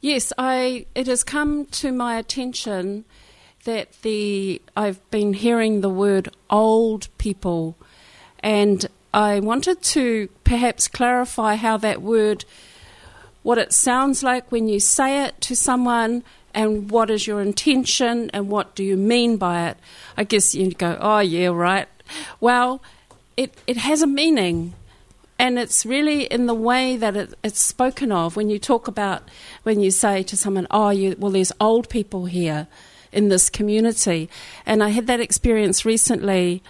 Yes, I. It has come to my attention that the I've been hearing the word old people, and I wanted to perhaps clarify how that word, what it sounds like when you say it to someone, and what is your intention, and what do you mean by it. I guess you go, oh yeah, right. Well, it it has a meaning and it's really in the way that it, it's spoken of when you talk about when you say to someone oh you, well there's old people here in this community. And i had that experience recently.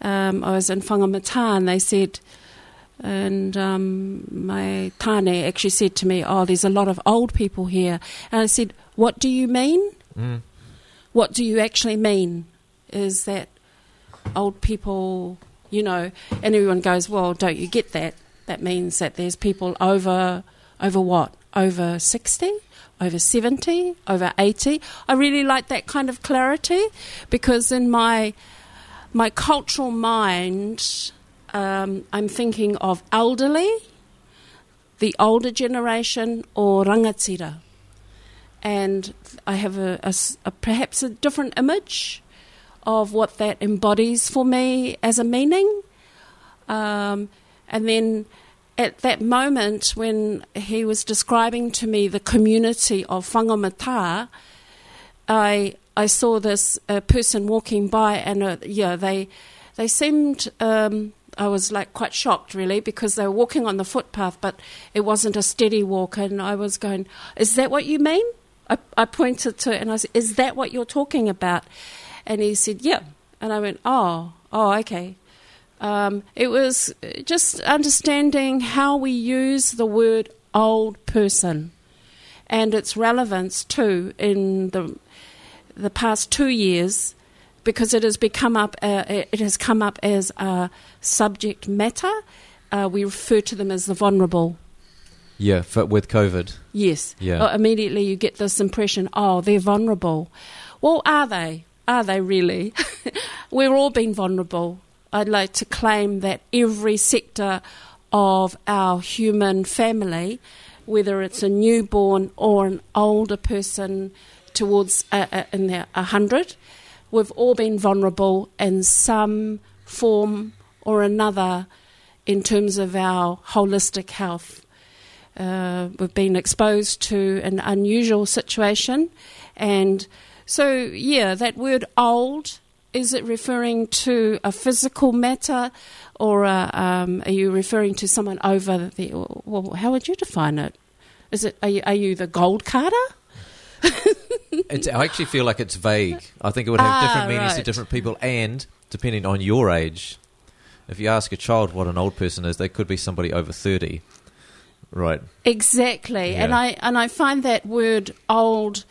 Um, i was in whangamata and they said and um, my tane actually said to me oh there's a lot of old people here. And i said what do you mean? Mm. what do you actually mean is that old people you know and everyone goes well don't you get that? That means that there's people over over what? Over 60 over 70 over 80 i really like that kind of clarity because in my my cultural mind um, i'm thinking of elderly the older generation or rangatira and I have a, a a- perhaps a different image of what that embodies for me as a meaning. Um, and then at that moment when he was describing to me the community of Whangamata, I I saw this uh, person walking by, and uh, yeah, they they seemed. Um, I was like quite shocked, really, because they were walking on the footpath, but it wasn't a steady walk, and I was going, "Is that what you mean?" I, I pointed to it, and I said, "Is that what you're talking about?" And he said, "Yeah," and I went, "Oh, oh, okay." Um, it was just understanding how we use the word old person and its relevance too in the the past two years because it has become up uh, it has come up as a subject matter. Uh, we refer to them as the vulnerable. Yeah, with COVID. Yes. Yeah. Uh, immediately you get this impression, oh, they're vulnerable. Well, are they? Are they really? We're all being vulnerable. I'd like to claim that every sector of our human family, whether it's a newborn or an older person towards uh, uh, in their 100, we've all been vulnerable in some form or another in terms of our holistic health. Uh, we've been exposed to an unusual situation. And so, yeah, that word old, is it referring to a physical matter or a, um, are you referring to someone over the. Well, how would you define it? Is it, are you, are you the gold carder? It's, I actually feel like it's vague. I think it would have Ah, different meanings to different people, and depending on your age. If you ask a child what an old person is, they could be somebody over 30. Right. Exactly, and I and I find that word "old"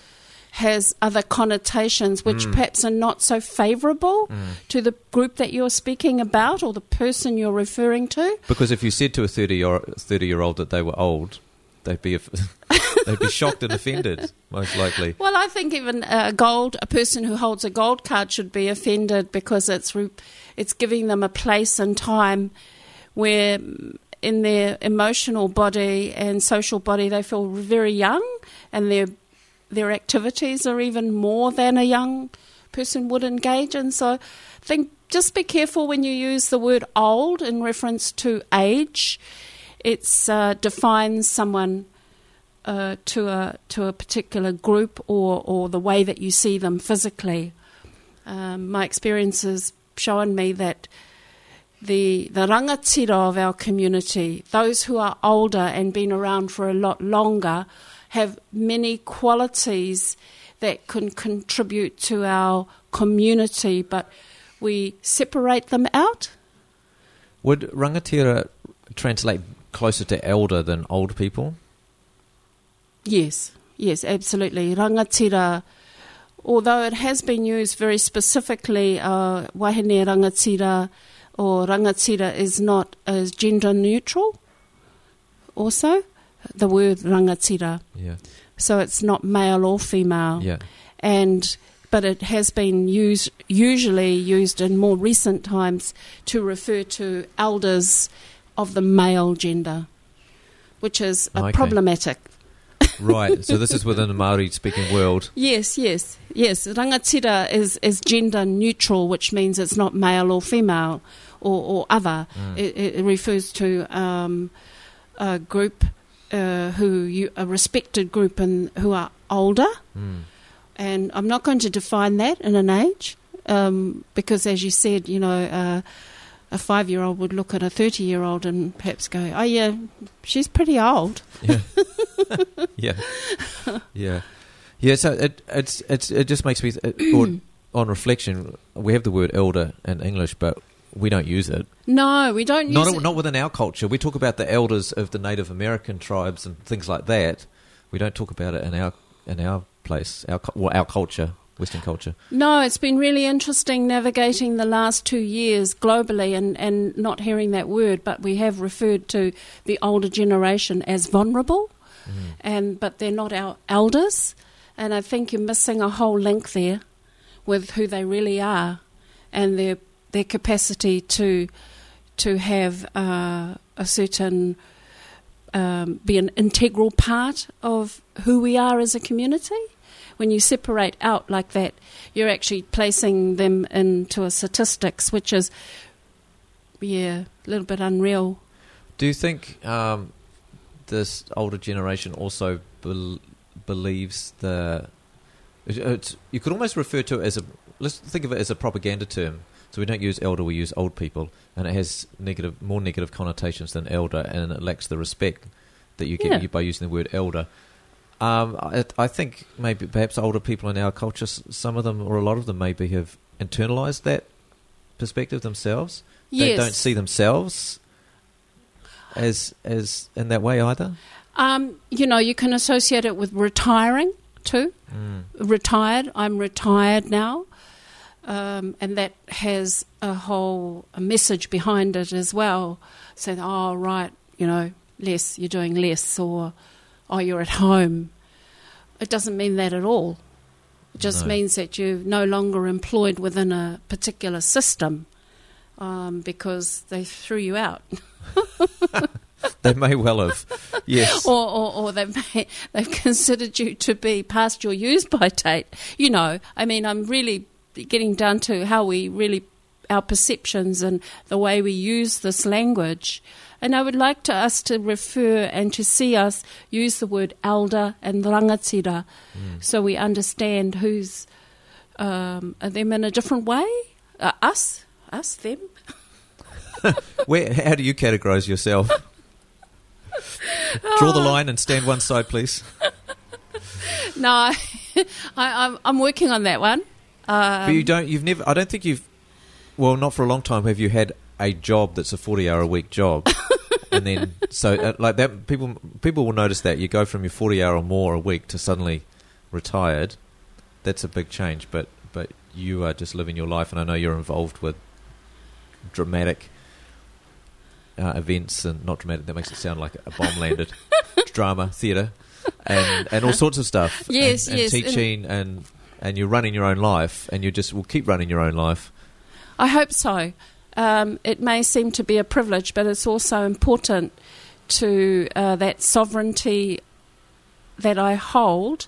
has other connotations which Mm. perhaps are not so favourable to the group that you're speaking about or the person you're referring to. Because if you said to a 30 year, 30 year old that they were old, they'd be, they'd be shocked and offended, most likely. Well, I think even a gold a person who holds a gold card should be offended because it's re, it's giving them a place and time where mm, in their emotional body and social body they feel very young and their their activities are even more than a young person would engage in. So think just be careful when you use the word old in reference to age. It uh, defines someone uh, to a to a particular group or or the way that you see them physically. Um, my experience has shown me that the the rangatira of our community, those who are older and been around for a lot longer, have many qualities that can contribute to our community, but we separate them out. Would rangatira translate closer to elder than old people? Yes, yes, absolutely. Rangatira, although it has been used very specifically, uh, wahine rangatira or rangatira is not as gender neutral. Also, the word rangatira, Yeah. so it's not male or female, Yeah. and but it has been used usually used in more recent times to refer to elders of the male gender, which is uh, Okay. problematic. Right. So this is within the Maori speaking world. Yes, yes, yes. Rangatira is, is gender neutral, which means it's not male or female or, or other. Mm. It, it refers to um, a group uh, who you, a respected group and who are older. Mm. And I'm not going to define that in an age um, because, as you said, you know, uh, a five year old would look at a 30 year old and perhaps go, oh, yeah, she's pretty old. Yeah. yeah. Yeah. Yeah. So it it's it's it just makes me th- on reflection. We have the word elder in English, but we don't use it. No, we don't use Not it. not within our culture. We talk about the elders of the Native American tribes and things like that. We don't talk about it in our in our place, our well, our culture, Western culture. No, it's been really interesting navigating the last two years globally and, and not hearing that word, but we have referred to the older generation as vulnerable, mm-hmm. and but they're not our elders. And I think you're missing a whole link there with who they really are and their their capacity to to have uh, a certain um, be an integral part of who we are as a community. When you separate out like that, you're actually placing them into a statistics, which is, yeah, a little bit unreal. Do you think um, this older generation also bel- believes the? you could almost refer to it as a. Let's think of it as a propaganda term. So we don't use elder, we use old people, and it has negative, more negative connotations than elder, and it lacks the respect that you get Yeah. by using the word elder. Um, I, I think maybe perhaps older people in our culture, some of them or a lot of them maybe have internalized that perspective themselves. They don't see themselves as as in that way either. Um, you know, you can associate it with retiring too. Mm. Retired, I'm retired now. Um, and that has a whole a message behind it as well. Saying, oh, right, you know, less, you're doing less, or oh, you're at home. It doesn't mean that at all. It just No. means that you're no longer employed within a particular system um, because they threw you out. They may well have, yes. or, or, or they've, made, they've considered you to be past your use by date. You know, I mean, I'm really getting down to how we really, our perceptions and the way we use this language. And I would like to us to refer and to see us use the word elder and rangatira so we understand who's um, them in a different way. Uh, us, us, them. Where? How do you categorise yourself? Draw the line and stand one side, please. No, I, I'm, I'm working on that one. Um, but you don't. You've never. I don't think you've. Well, not for a long time. Have you had a job that's a forty-hour a week job? and then, so uh, like that, people people will notice that you go from your forty-hour or more a week to suddenly retired. That's a big change. But but you are just living your life, and I know you're involved with dramatic uh, events and not dramatic. That makes it sound like a bomb landed. Drama, theatre, and and all sorts of stuff. Yes, and, and yes, and- teaching and and you're running your own life, and you just will keep running your own life. I hope so. Um, it may seem to be a privilege, but it's also important to uh, that sovereignty that I hold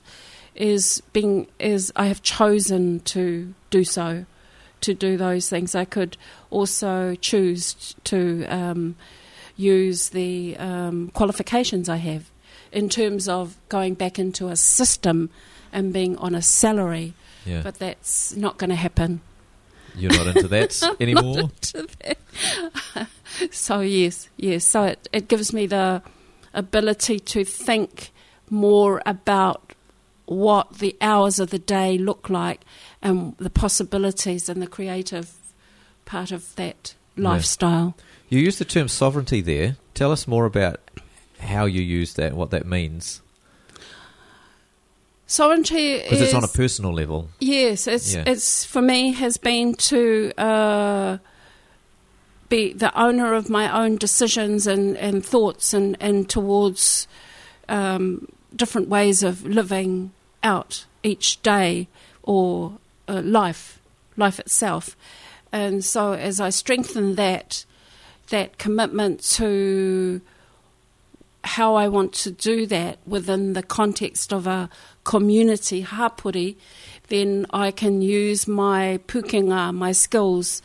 is being is I have chosen to do so, to do those things. I could also choose to um, use the um, qualifications I have in terms of going back into a system and being on a salary, Yeah, but that's not going to happen. you're not into that anymore. to that. so yes, yes. So it, it gives me the ability to think more about what the hours of the day look like and the possibilities and the creative part of that Yeah. lifestyle. You use the term sovereignty there. Tell us more about how you use that, what that means, Sovereignty because it's on a personal level. Yes, it's Yeah. it's for me has been to uh, be the owner of my own decisions and, and thoughts and and towards um, different ways of living out each day or uh, life life itself. And so as I strengthen that that commitment to how I want to do that within the context of a community hapori, then I can use my pukenga, my skills,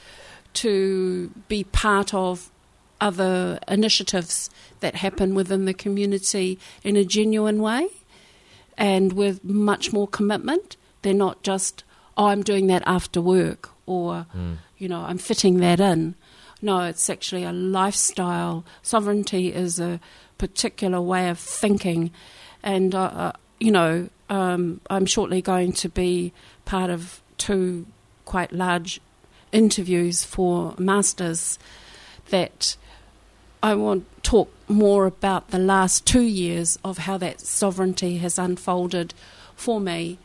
to be part of other initiatives that happen within the community in a genuine way and with much more commitment. They're not just, oh, I'm doing that after work or, Mm. you know, I'm fitting that in. No, it's actually a lifestyle. Sovereignty is a particular way of thinking. And, uh, uh, you know, um, I'm shortly going to be part of two quite large interviews for masters that I want to talk more about the last two years of how that sovereignty has unfolded for me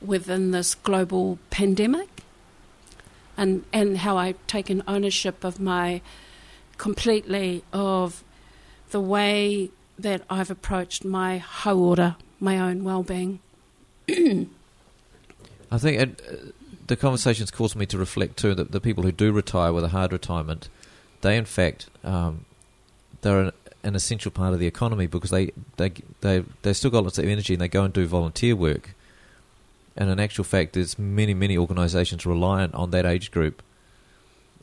within this global pandemic and, and how I've taken ownership of my completely of the way that I've approached my whole order, my own well-being. I think it, uh, the conversations caused me to reflect too that the people who do retire with a hard retirement, they in fact um, they're an, an essential part of the economy because they they they they still got lots of energy and they go and do volunteer work. And in actual fact, there's many many organisations reliant on that age group,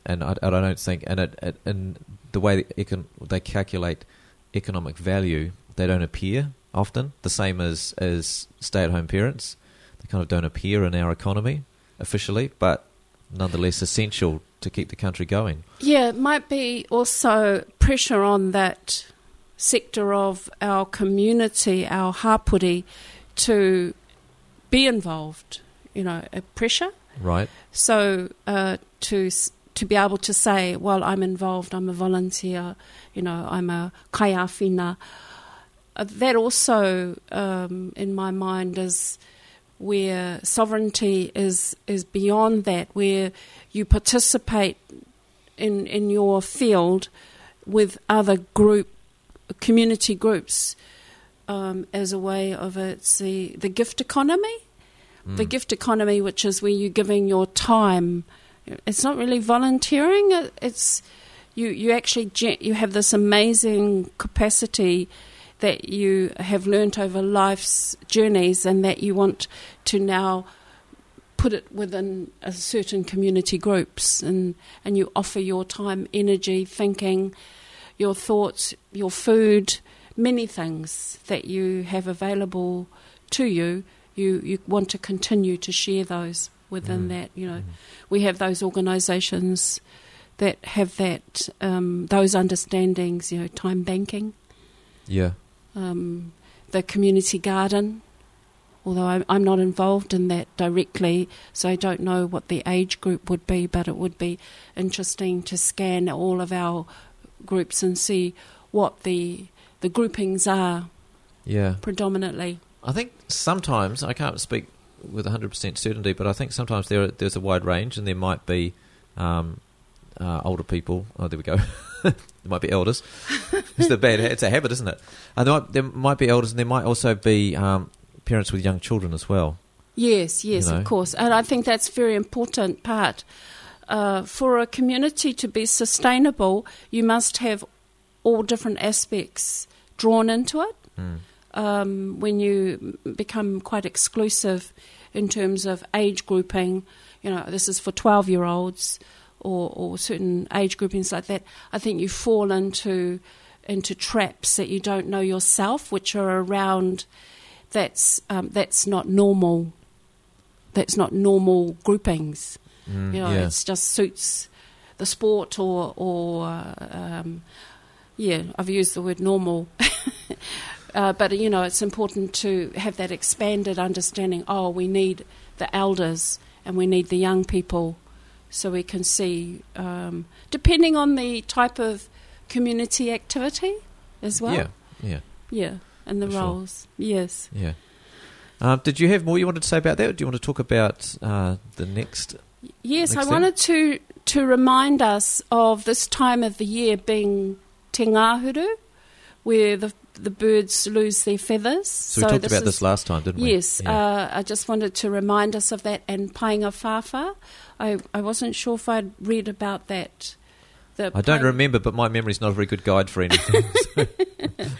and I, I don't think and it, it and the way that econ, they calculate economic value, they don't appear often the same as as stay at home parents they kind of don't appear in our economy officially, but nonetheless essential to keep the country going. Yeah, it might be also pressure on that sector of our community, our hapori, to be involved. You know, a pressure. Right. So uh, to to be able to say, well, I'm involved, I'm a volunteer, you know, I'm a kaiawhina. Uh, that also, um, in my mind, is where sovereignty is is beyond that, where you participate in in your field with other group community groups um, as a way of it's the the gift economy the Mm. gift economy, which is where you're giving your time. It's not really volunteering. It's you. You actually you have this amazing capacity that you have learnt over life's journeys, and that you want to now put it within certain community groups, and and you offer your time, energy, thinking, your thoughts, your food, many things that you have available to you you, you want to continue to share those within Mm. that. You know, Mm. we have those organisations that have that um, those understandings. You know, time banking, Yeah. um, the community garden. Although I'm, I'm not involved in that directly, so I don't know what the age group would be, but it would be interesting to scan all of our groups and see what the the groupings are Yeah. predominantly. I think sometimes I can't speak with 100% certainty, but I think sometimes there there's a wide range, and there might be um, uh, older people. Oh, there we go. there might be elders. it's a bad. It's a habit, isn't it? And there might, there might be elders, and there might also be um, parents with young children as well. Yes, yes, know. of course. And I think that's a very important part. Uh, for a community to be sustainable, you must have all different aspects drawn into it. Mm. Um, when you become quite exclusive in terms of age grouping, you know, this is for 12 year olds or, or certain age groupings like that, I think you fall into, into traps that you don't know yourself, which are around that's, um, that's not normal. That's not normal groupings. Mm, You know, yeah. it just suits the sport or, or uh, um, yeah, I've used the word normal. uh, but, you know, it's important to have that expanded understanding. Oh, we need the elders and we need the young people so we can see, um, depending on the type of community activity as well. yeah. Yeah. Yeah, and the For sure. roles. Yes. Yeah. Um, did you have more you wanted to say about that? Or do you want to talk about uh, the next? Yes, Next I thing. wanted to to remind us of this time of the year being Te Ngāhuru, where the the birds lose their feathers. So, we talked about is- this last time, didn't we? Yes, Yeah. uh, I just wanted to remind us of that and Paengawhāwhā. I, I wasn't sure if I'd read about that the I don't remember, but my memory's not a very good guide for anything. So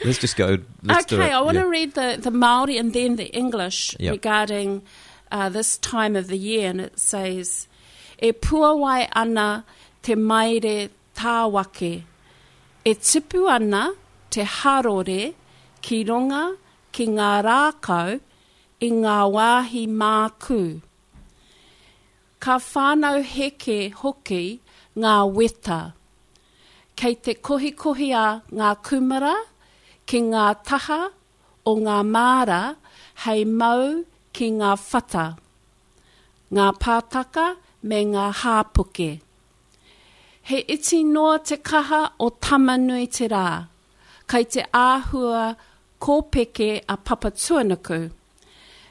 let's just go. Let's okay. I want Yeah. to read the, the Maori and then the English Yep. regarding uh, this time of the year, and it says, "E puawai ana te maire tāwake, e tipu ana te harore ki ronga ki ngā rākau i ngā wāhi māku. Ka whānau heke hoki ngā weta, kei te kohi a ngā kumara, ki ngā taha o ngā māra hei mau ki ngā whata, ngā pātaka me ngā hāpuke. He iti noa te kaha o tamanui te rā, kei te āhua kōpeke a Papatūānuku.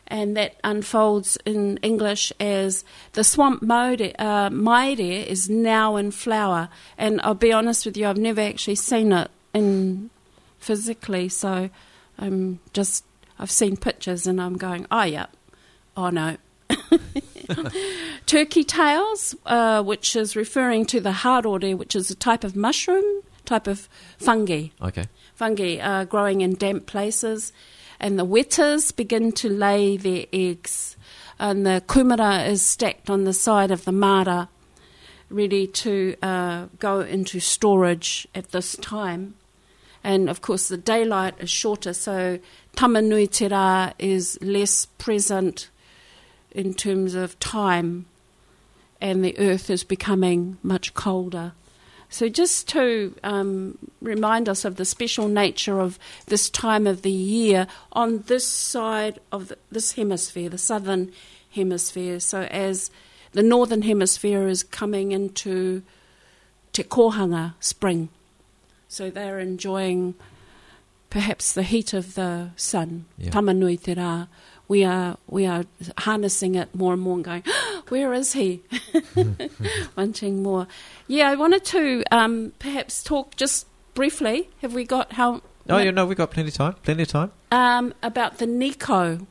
And that unfolds in English as the swamp maire, uh, maire is now in flower. And I'll be honest with you, I've never actually seen it in physically, so I'm just I've seen pictures and I'm going, oh yeah, oh no. Turkey tails, uh, which is referring to the harore, which is a type of mushroom, type of fungi Okay. fungi are growing in damp places, and the wetas begin to lay their eggs, and the kumara is stacked on the side of the mara, ready to uh, go into storage at this time. And of course, the daylight is shorter, so tamanui te rā is less present in terms of time, and the earth is becoming much colder. So, just to um, remind us of the special nature of this time of the year on this side of the, this hemisphere, the southern hemisphere. So, as the northern hemisphere is coming into te kōanga, spring. So, they're enjoying perhaps the heat of the sun, Yeah. tamanui te rā. We are, we are harnessing it more and more and going, where is he? Wanting more. Yeah, I wanted to um, perhaps talk just briefly. Have we got how Oh, yeah, no, we've got plenty of time. Plenty of time. um, about the Nikau?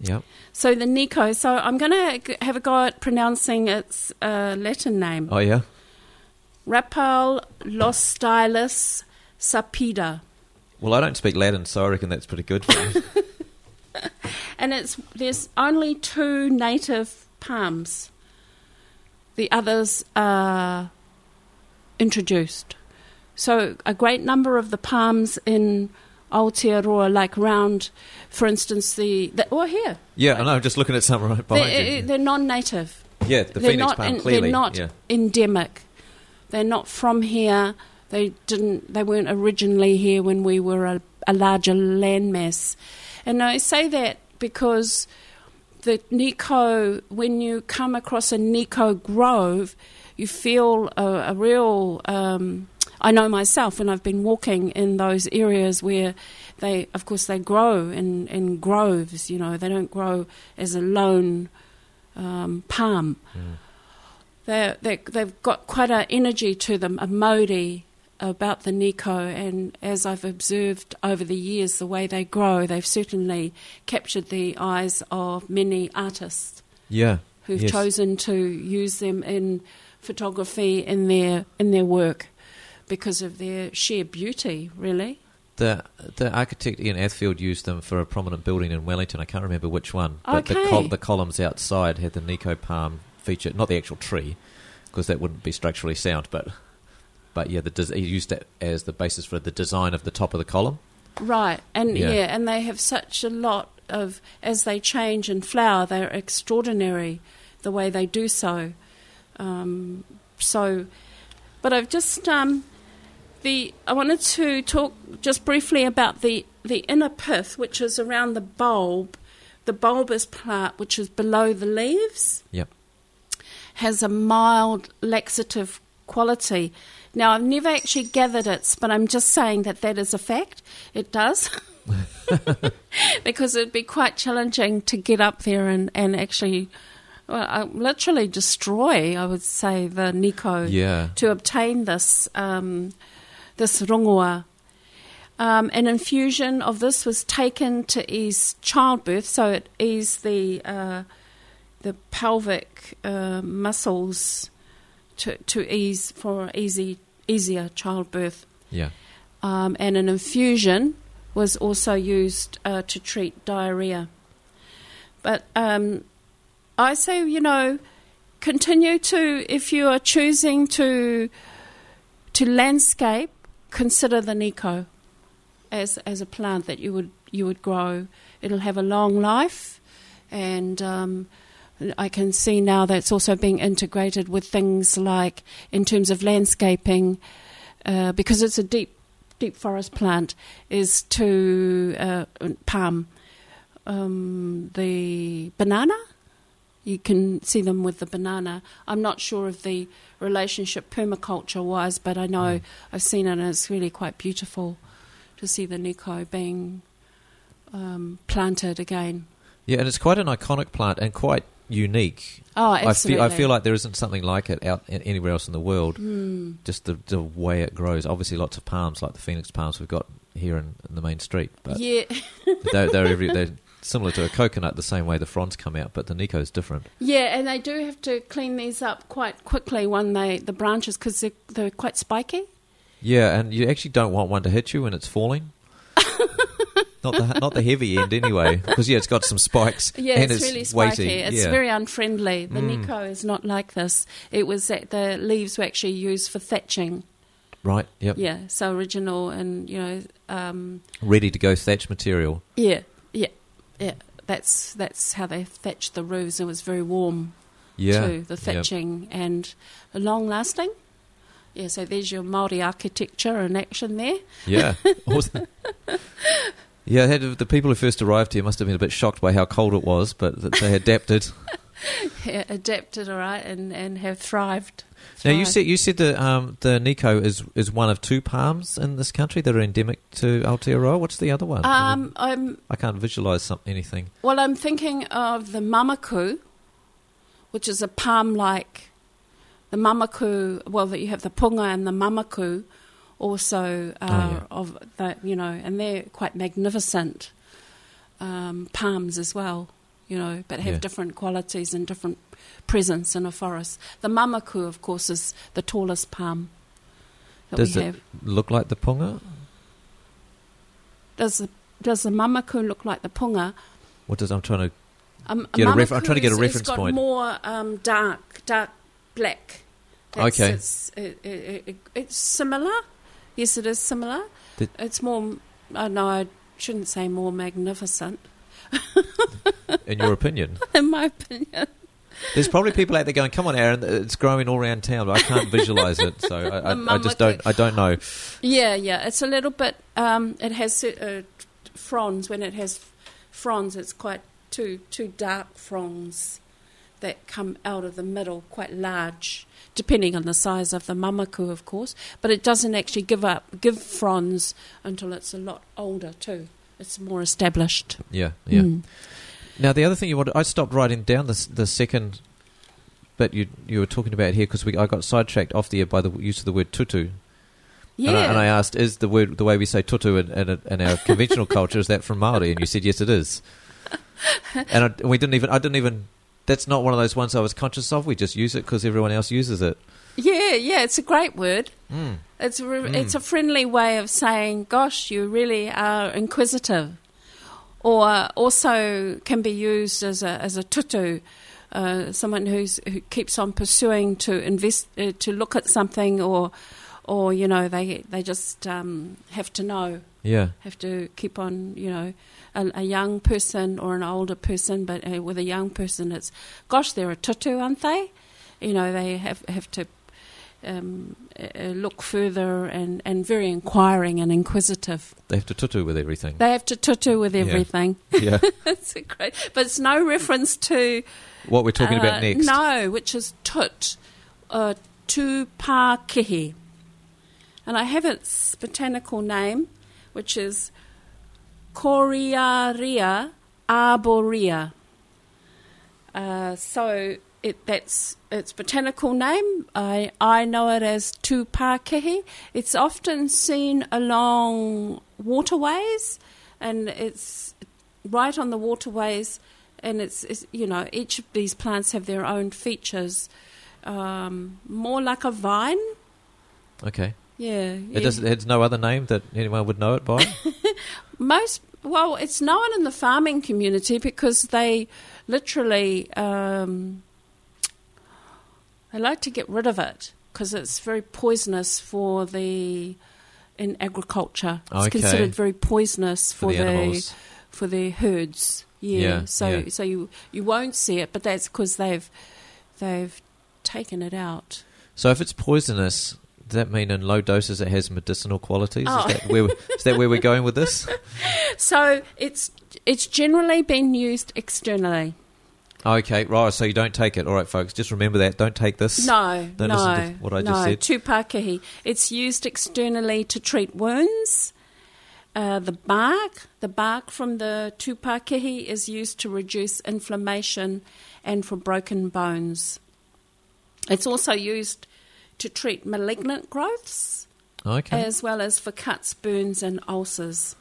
Yeah. So the Nikau. So I'm going to have a go at pronouncing its uh, Latin name. Oh, yeah. Rapal sapida, Well, I don't speak Latin, so I reckon that's pretty good. For me. and it's there's only two native palms. The others are introduced. So a great number of the palms in Aotearoa, like round, for instance, the, the oh here yeah, I know. I'm just looking at some right behind they're, you. Uh, they're non-native. Yeah, the they're phoenix not palm, in- clearly. They're not Yeah. endemic. They're not from here. They didn't. They weren't originally here when we were a, a larger landmass. And I say that because the Nikau, when you come across a Nikau grove, you feel a, a real. Um, I know myself when I've been walking in those areas where they, of course, they grow in, in groves. You know, they don't grow as a lone um, palm. Mm. They're, they they've got quite an energy to them, a mauri about the Nikau. And as I've observed over the years, the way they grow, they've certainly captured the eyes of many artists Yeah. who've yes. chosen to use them in photography in their in their work because of their sheer beauty. Really, The the architect Ian Athfield used them for a prominent building in Wellington. I can't remember which one. But the, col- the columns outside had the Nikau palm feature, not the actual tree, because that wouldn't be structurally sound. But but yeah, the des- he used that as the basis for the design of the top of the column. right? And Yeah. yeah, and they have such a lot of as they change and flower, they're extraordinary the way they do so. Um, so, but I've just um, the I wanted to talk just briefly about the the inner pith, which is around the bulb, the bulbous part, which is below the leaves. Yep. has a mild laxative quality. Now, I've never actually gathered it, but I'm just saying that that is a fact. It does. because it'd be quite challenging to get up there and, and actually, well, uh, literally destroy, I would say, the Nikau Yeah. to obtain this, um, this rongoa. Um, an infusion of this was taken to ease childbirth, so it eased the uh, the pelvic uh, muscles to to ease for easy easier childbirth. Yeah. Um, and an infusion was also used uh, to treat diarrhea. But um, I say, you know, continue to, if you are choosing to to landscape, consider the Nikau as as a plant that you would you would grow. It'll have a long life, and um, I can see now that it's also being integrated with things like in terms of landscaping, uh, because it's a deep deep forest plant, is to uh, palm um, the banana. You can see them with the banana. I'm not sure of the relationship permaculture wise, but I know Mm. I've seen it and it's really quite beautiful to see the Nikau being um, planted again. Yeah, and it's quite an iconic plant and quite unique. Oh, I absolutely. feel I feel like there isn't something like it out anywhere else in the world. Mm. Just the the way it grows. Obviously, lots of palms like the phoenix palms we've got here in, in the main street, but yeah, they're, they're, every, they're similar to a coconut the same way the fronds come out, but the Nikau is different. yeah, and they do have to clean these up quite quickly when they the branches because they're, they're quite spiky. Yeah, and you actually don't want one to hit you when it's falling. Not the not the heavy end anyway, because yeah, it's got some spikes Yeah, and it's, it's, really spiky. weighty. It's yeah. very unfriendly. The Mm. Nikau is not like this. It was that the leaves were actually used for thatching. right. Yep. Yeah, so original and you know, um, Ready to go thatch material. yeah, yeah, yeah. That's that's how they thatched the roofs. It was very warm Yeah. too. The Yep. thatching and long lasting. Yeah, so there's your Maori architecture in action there. Yeah. Awesome. Yeah, had, the people who first arrived here must have been a bit shocked by how cold it was, but they adapted. Yeah, adapted all right and, and have thrived. now you said you said that um, the Nikau is is one of two palms in this country that are endemic to Aotearoa. What's the other one? I, mean, Um, I'm I can't visualize some, anything. Well, I'm thinking of the mamaku, which is a palm-like. The mamaku, well, that you have the punga and the mamaku, also Oh, yeah. of that, you know, and they're quite magnificent um, palms as well, you know, but have Yeah. different qualities and different presence in a forest. The mamaku, of course, is the tallest palm that Does we it have. look like the punga? Does the does the mamaku look like the punga? What does I'm trying to? Um, Get a ref- I'm trying to get a reference it's got point. more um, dark, dark black. Okay. It's, it, it, it, it's similar. Yes, it is similar. Did- it's more. Uh, no, I shouldn't say more magnificent, In your opinion, in my opinion. there's probably people out there going, "Come on, Aaron, it's growing all around town." But I can't visualize it, so I, I, I just don't. I don't know. Yeah, yeah. It's a little bit. Um, it has uh, fronds. When it has fronds, it's quite two two dark fronds that come out of the middle, quite large, depending on the size of the mamaku, of course. But it doesn't actually give up give fronds until it's a lot older too. It's more established. Yeah, yeah. Mm. Now the other thing you wanted, I stopped writing down the the second bit you you were talking about here because I got sidetracked off the air by the use of the word tutu. Yeah. And I, and I asked, is the word the way we say tutu in, in, in our conventional culture is that from Maori? And you said yes, it is. And I, we didn't even. I didn't even. That's not one of those ones I was conscious of. We just use it because everyone else uses it. yeah, yeah. It's a great word. Mm. It's a, Mm. it's a friendly way of saying, "Gosh, you really are inquisitive," or also can be used as a as a tutu, uh, someone who's who keeps on pursuing to invest uh, to look at something, or or you know they they just um, have to know, Yeah, have to keep on, you know. A, a young person or an older person, but uh, with a young person, it's gosh, they're a tutu, aren't they? You know, they have have to um, uh, look further and, and very inquiring and inquisitive. they have to tutu with everything. They have to tutu with everything. yeah, it's a great, but it's no reference to what we're talking uh, about next. No, which is tut, uh, tupakihi, and I have its botanical name, which is Coriaria arborea. Uh, so it, that's its botanical name. I, I know it as tupakihi. It's often seen along waterways, and it's right on the waterways. And it's, it's you know each of these plants have their own features. Um, more like a vine Okay. Yeah, It yeah. does. It has no other name that anyone would know it by. Most well, it's known in the farming community because they literally um, they like to get rid of it because it's very poisonous for the in agriculture. It's Okay. considered very poisonous for for, the the, for the herds. Yeah. Yeah, so yeah. so you you won't see it, but that's because they've they've taken it out. So if it's poisonous, does that mean in low doses it has medicinal qualities? Oh. Is, that where, is that where we're going with this? So it's it's generally been used externally. Okay, right. So you don't take it. All right, folks. Just remember that. Don't take this. No, Don't no, what I no. just said. Tupakihi. It's used externally to treat wounds. Uh, the bark, the bark from the tupakihi is used to reduce inflammation and for broken bones. It's also used to treat malignant growths Okay. as well as for cuts, burns, and ulcers.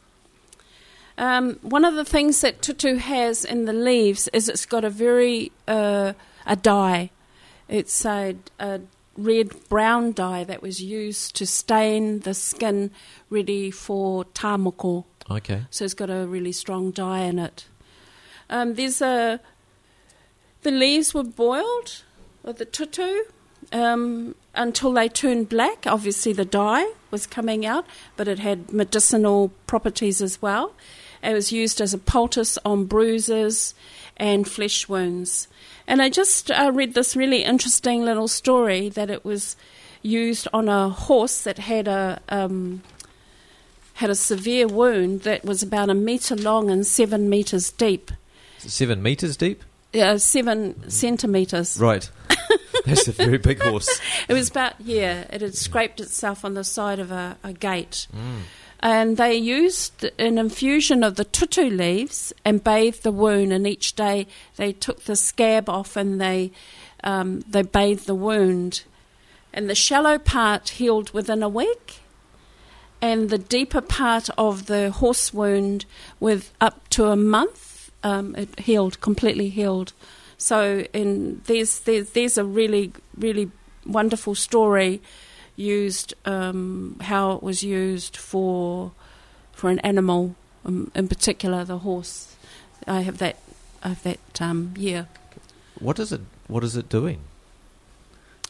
Um, one of the things that tutu has in the leaves is it's got a very uh, a dye. It's a, a red brown dye that was used to stain the skin ready for tamoko. okay. So it's got a really strong dye in it. Um, there's a the leaves were boiled with the tutu um, until they turned black. Obviously, the dye was coming out, but it had medicinal properties as well. It was used as a poultice on bruises and flesh wounds. And I just uh, read this really interesting little story that it was used on a horse that had a um, had a severe wound that was about a metre long and seven metres deep. Seven meters deep. Uh, seven centimetres. Right. That's a very big horse. It was about, yeah, it had scraped itself on the side of a, a gate. Mm. And they used an infusion of the tutu leaves and bathed the wound. And each day they took the scab off and they, um, they bathed the wound. And the shallow part healed within a week. And the deeper part of the horse wound, with up to a month, um, it healed, completely healed. So, in there's, there's there's a really really wonderful story used um, how it was used for for an animal, um, in particular the horse. I have that I have that um, yeah. What is it? What is it doing?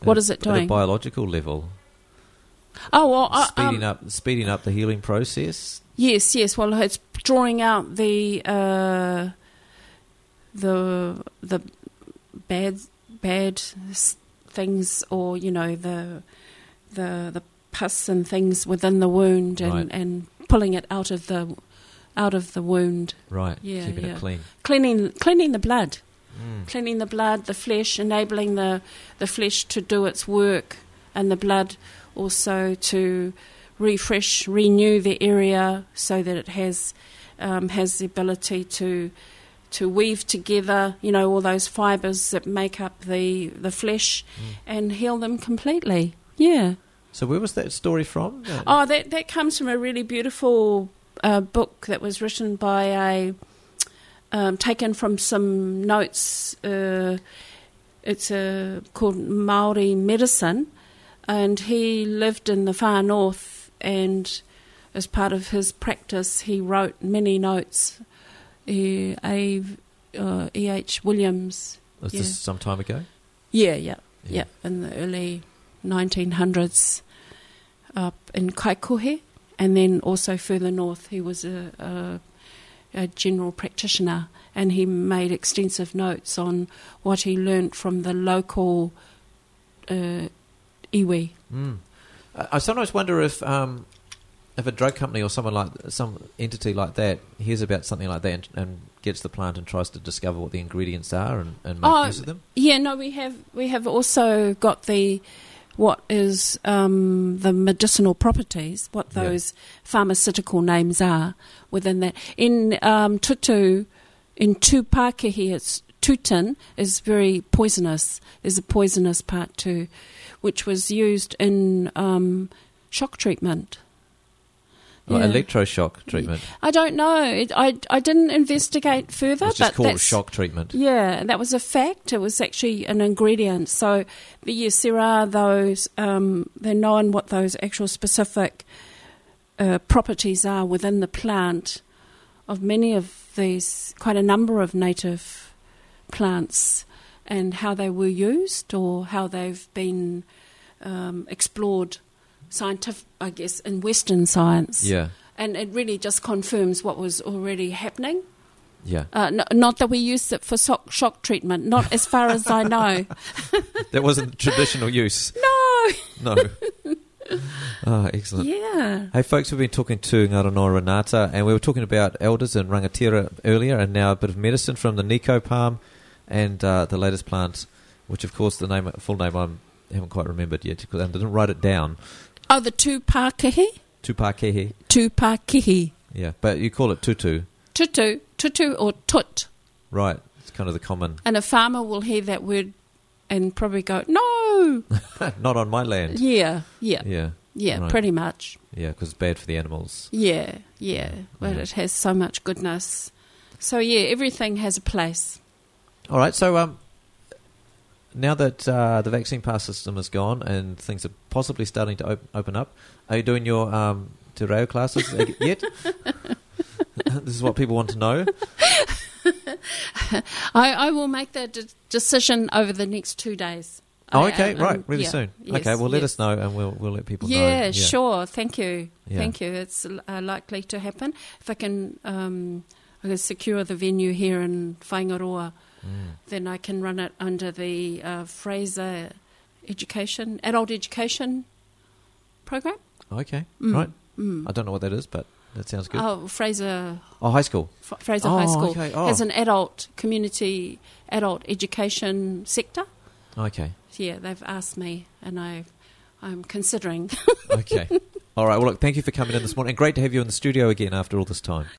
What At- is it doing At a biological level, Oh well, I- speeding um, up, speeding up the healing process. Yes, yes. Well, it's drawing out the uh, the the bad bad things, or you know the the the pus and things within the wound, and, Right. and pulling it out of the out of the wound, Right. Yeah, Keeping yeah. it clean. cleaning cleaning the blood, Mm. cleaning the blood, the flesh, enabling the the flesh to do its work, and the blood also to refresh, renew the area so that it has um, has the ability to to weave together, you know, all those fibres that make up the the flesh, Mm. and heal them completely. Yeah. So where was that story from? Oh, that that comes from a really beautiful uh, book that was written by a um, taken from some notes. Uh, it's uh, called Maori medicine, and he lived in the far north. And as part of his practice, he wrote many notes. Uh, A. Uh, E. H. Williams. was yeah. this some time ago? Yeah, yeah, yeah, in the early 1900s up in Kaikohe, and then also further north, he was a, a, a general practitioner, and he made extensive notes on what he learnt from the local uh, iwi. Mm. I sometimes wonder if um, if a drug company or someone like some entity like that hears about something like that and, and gets the plant and tries to discover what the ingredients are and, and make Oh, use of them. Yeah, no, we have we have also got the what is um, the medicinal properties, what Yeah. those pharmaceutical names are within that. In um, tutu, in tupakihi, it's tutin is very poisonous. There's a poisonous part too, which was used in um, shock treatment. Like Yeah. electroshock treatment. I don't know. It, I I didn't investigate further, It's just but called shock treatment. Yeah, that was a fact. It was actually an ingredient. So, but yes, there are those. Um, they're known what those actual specific uh, properties are within the plant of many of these, quite a number of native plants, and how they were used or how they've been um, explored, scientific, I guess, in Western science. Yeah, And it really just confirms what was already happening. yeah. Uh, n- not that we used it for shock, shock treatment, not as far as I know. That wasn't traditional use. No. No. Ah, excellent. Yeah. Hey, folks, we've been talking to Ngaronoa Renata, and we were talking about elders and rangatira earlier, and now a bit of medicine from the Nikau palm and uh, the latest plant, which, of course, the name, full name I haven't quite remembered yet because I didn't write it down. Oh, the tūpakihi? Tupakehe. Tūpakihi. Yeah, but you call it tutu. Tutu. Tutu or tut. Right. It's kind of the common. And a farmer will hear that word and probably go, no. Not on my land. Yeah. Yeah. Yeah. Yeah, Right. pretty much. Yeah, because it's bad for the animals. Yeah. Yeah. But Yeah. it has so much goodness. So, yeah, everything has a place. All right, so um, now that uh, the vaccine pass system is gone and things are possibly starting to op- open up, are you doing your um, te reo classes yet? this is what people want to know. I, I will make that de- decision over the next two days. Oh, I, okay, um, right, really yeah, soon. yes, okay, well, let yes. us know and we'll we'll let people know. Yeah, sure. Thank you. Yeah. Thank you. It's uh, likely to happen. If I can, um, I can secure the venue here in Whaingaroa, Mm. then I can run it under the uh, Fraser Education, Adult Education Program. Okay, Mm, right. Mm. I don't know what that is, but that sounds good. Oh, Fraser Oh, high school. F- Fraser Oh, High School okay. Oh. has an adult community adult education sector. Okay, Yeah, they've asked me, and I, I'm considering. okay. All right. Well, look, thank you for coming in this morning. And great to have you in the studio again after all this time.